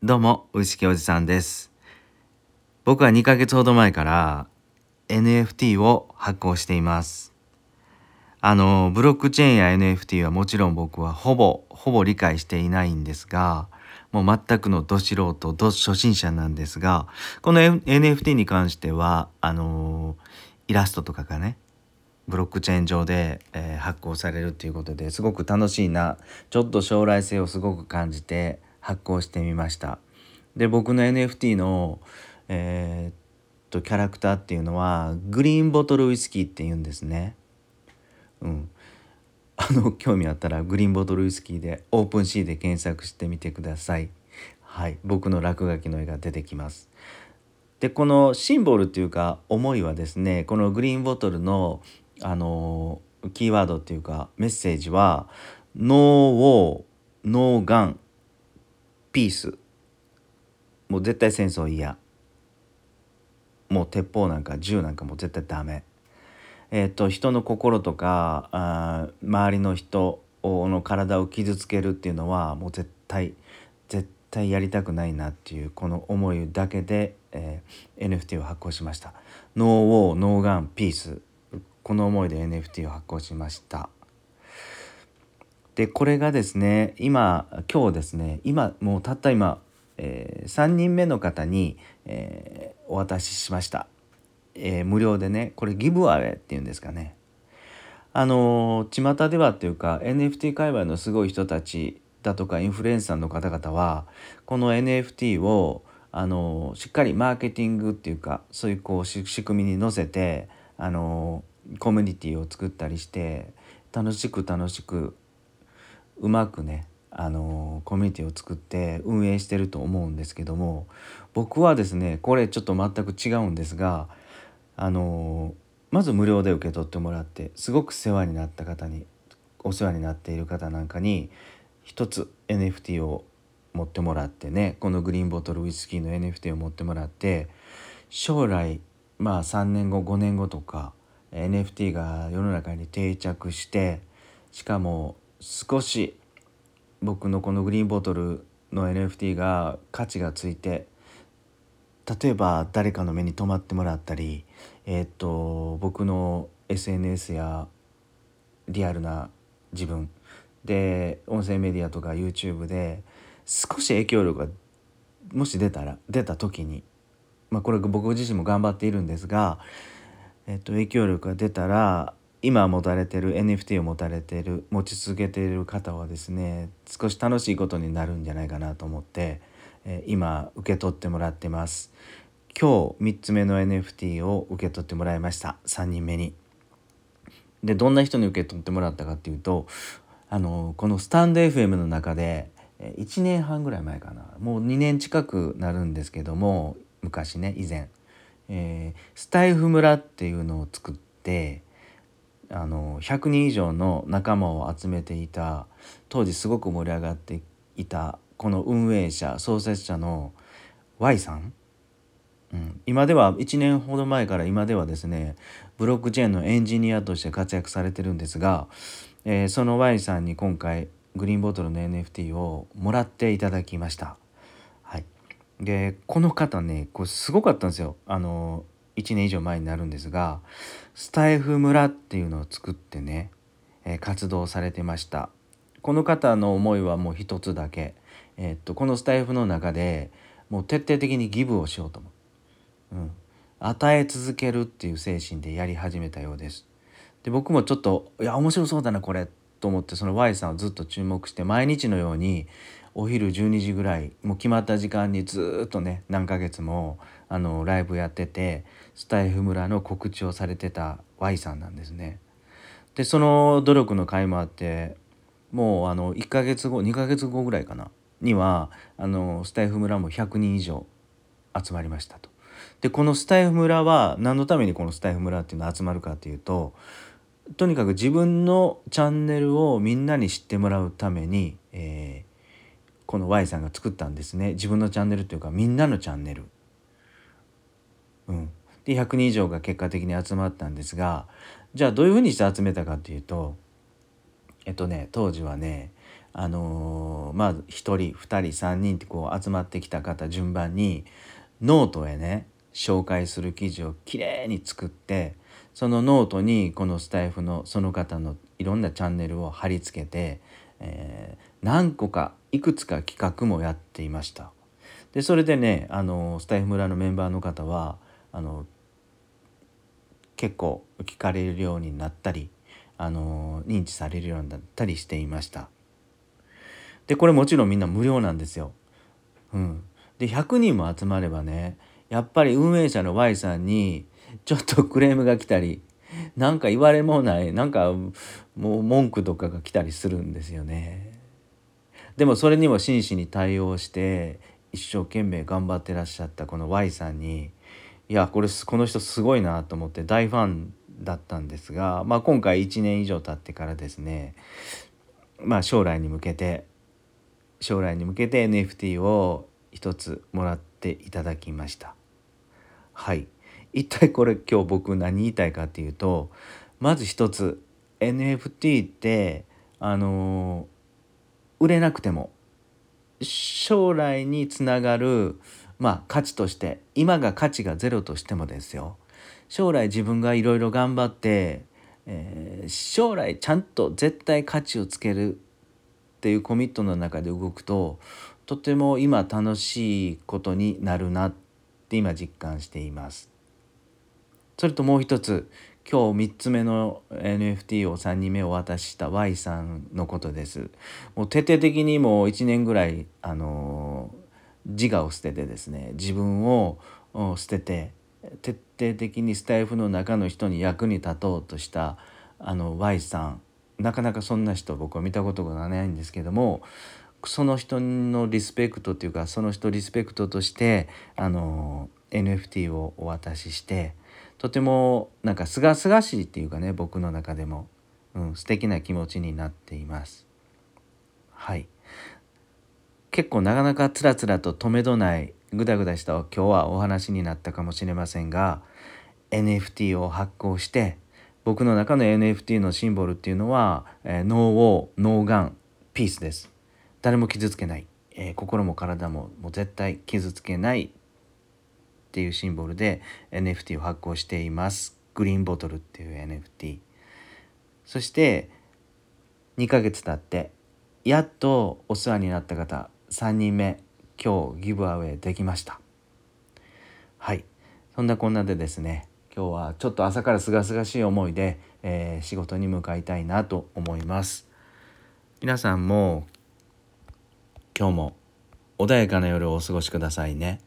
どうも、ウイスキーおじさんです。僕は2ヶ月ほど前から NFT を発行しています。あの、ブロックチェーンや NFT はもちろん僕はほぼ、ほぼ理解していないんですが、もう全くのど素人、ど初心者なんですが、この NFT に関しては、あの、イラストとかがね、ブロックチェーン上で、えー発行されるっていうことですごく楽しいなちょっと将来性をすごく感じて発行してみました。で僕の NFT のえーっとキャラクターっていうのはグリーンボトルウイスキーっていうんですね。うん。あの興味あったらグリーンボトルウイスキーでオープンシーで検索してみてください。はい。僕の落書きの絵が出てきます。でこのシンボルっていうか思いはですねこのグリーンボトルのあのキーワードっていうかメッセージは「ノーウォーノーガンピース」もう絶対戦争嫌。もう鉄砲なんか銃なんかもう絶対ダメ。えっ、と人の心とかあ周りの人の体を傷つけるっていうのはもう絶対絶対やりたくないなっていうこの思いだけで、えー NFT を発行しました。ノーウォーノーガンピース。この思いで NFT を発行しました。でこれがですね今今日ですね今もうたった今、え3人目の方に、えーお渡ししました、えー無料でねこれギブアウェイっていうんですかね。あのー巷ではっていうか NFT 界隈のすごい人たちだとかインフルエンサーの方々はこの NFT をあのしっかりマーケティングっていうかそういうこう仕組みに乗せてあのコミュニティを作ったりして楽しく楽しくうまくねあのコミュニティを作って運営してると思うんですけども僕はですねこれちょっと全く違うんですがあのまず無料で受け取ってもらってすごく世話になった方にお世話になっている方なんかに一つ NFT を持ってもらってねこのグリーンボトルウイスキーの NFT を持ってもらって将来まあ3年後5年後とか NFT が世の中に定着してしかも少し僕のこのグリーンボトルの NFT が価値がついて例えば誰かの目に留まってもらったりえーっと僕の SNS やリアルな自分で音声メディアとか YouTube で少し影響力がもし出たら出た時にまあこれ僕自身も頑張っているんですが、えっと、影響力が出たら今持たれてる NFT を持たれてる持ち続けている方はですね少し楽しいことになるんじゃないかなと思って、えー今受け取ってもらってます。今日3つ目の NFT を受け取ってもらいました。3人目に。でどんな人に受け取ってもらったかっていうとあのこのスタンド FM の中で1年半ぐらい前かな。もう2年近くなるんですけども昔ね以前、えースタイフ村っていうのを作ってあの100人以上の仲間を集めていた当時すごく盛り上がっていたこの運営者創設者の Y さん。うん、今では1年ほど前から今ではですねブロックチェーンのエンジニアとして活躍されてるんですが、えーその Y さんに今回グリーンボトルの NFT をもらっていただきました。はい、でこの方ねこれすごかったんですよ。あの1年以上前になるんですがスタイフ村っていうのを作ってね、えー活動されてました。この方の思いはもう一つだけ、えーっとこのスタイフの中でもう徹底的にギブをしようと思う。うん、与え続けるっていう精神でやり始めたようです。で僕もちょっといや面白そうだなこれと思ってその Y さんをずっと注目して毎日のようにお昼12時ぐらいもう決まった時間にずっとね何ヶ月もあのライブやっててスタイフ村の告知をされてた Y さんなんですね。でその努力の甲斐もあってもうあの1ヶ月後2ヶ月後ぐらいかなにはあのスタイフ村も100人以上集まりましたと。でこのスタイフ村は何のためにこのスタイフ村っていうのは集まるかっていうととにかく自分のチャンネルをみんなに知ってもらうために、えーこの Y さんが作ったんですね自分のチャンネルっていうかみんなのチャンネル。うん、で100人以上が結果的に集まったんですがじゃあどういうふうにして集めたかっていうとえっとね当時はねあのー、まあ1人2人3人ってこう集まってきた方順番にノートへね紹介する記事をきれいに作ってそのノートにこのスタエフのその方のいろんなチャンネルを貼り付けて、えー、何個かいくつか企画もやっていました。でそれでねあのスタイフ村のメンバーの方はあの結構聞かれるようになったりあの認知されるようになったりしていました。でこれもちろんみんな無料なんですよ。うん、で100人も集まればねやっぱり運営者の Y さんにちょっとクレームが来たりなんか言われもないなんかもう文句とかが来たりするんですよね。でもそれにも真摯に対応して一生懸命頑張ってらっしゃったこの Y さんにいやこれこの人すごいなと思って大ファンだったんですが、まあ、今回1年以上経ってからですね、まあ、将来に向けて将来に向けて NFT を一つもらっていただきました。はい一体これ今日僕何言いたいかっていうとまず一つ NFT ってあの売れなくても将来につながるまあ価値として今が価値がゼロとしてもですよ将来自分がいろいろ頑張って、えー、将来ちゃんと絶対価値をつけるっていうコミットの中で動くととても今楽しいことになるなって今実感しています。それともう一つ今日3つ目の NFT を3人目を渡した Y さんのことです。もう徹底的にもう1年ぐらいあの自我を捨ててですね自分を捨てて徹底的にスタイフの中の人に役に立とうとしたあの Y さんなかなかそんな人僕は見たことがないんですけどもその人のリスペクトというかその人リスペクトとしてあの NFT をお渡ししてとてもなんかすがすがしいっていうかね僕の中でも、うん、素敵な気持ちになっています。はい。結構なかなかつらつらと止めどないぐだぐだした今日はお話になったかもしれませんが NFT を発行して僕の中の NFT のシンボルっていうのは、えー、ノーウォーノーガンピースです。誰も傷つけない、えー、心も体ももう絶対傷つけないっていうシンボルで NFT を発行しています。グリーンボトルっていう NFT そして2ヶ月経ってやっとお世話になった方3人目今日ギブアウェイできました。はい。そんなこんなでですね今日はちょっと朝からすがすがしい思いで、えー、仕事に向かいたいなと思います。皆さんも今日も穏やかな夜をお過ごしくださいね。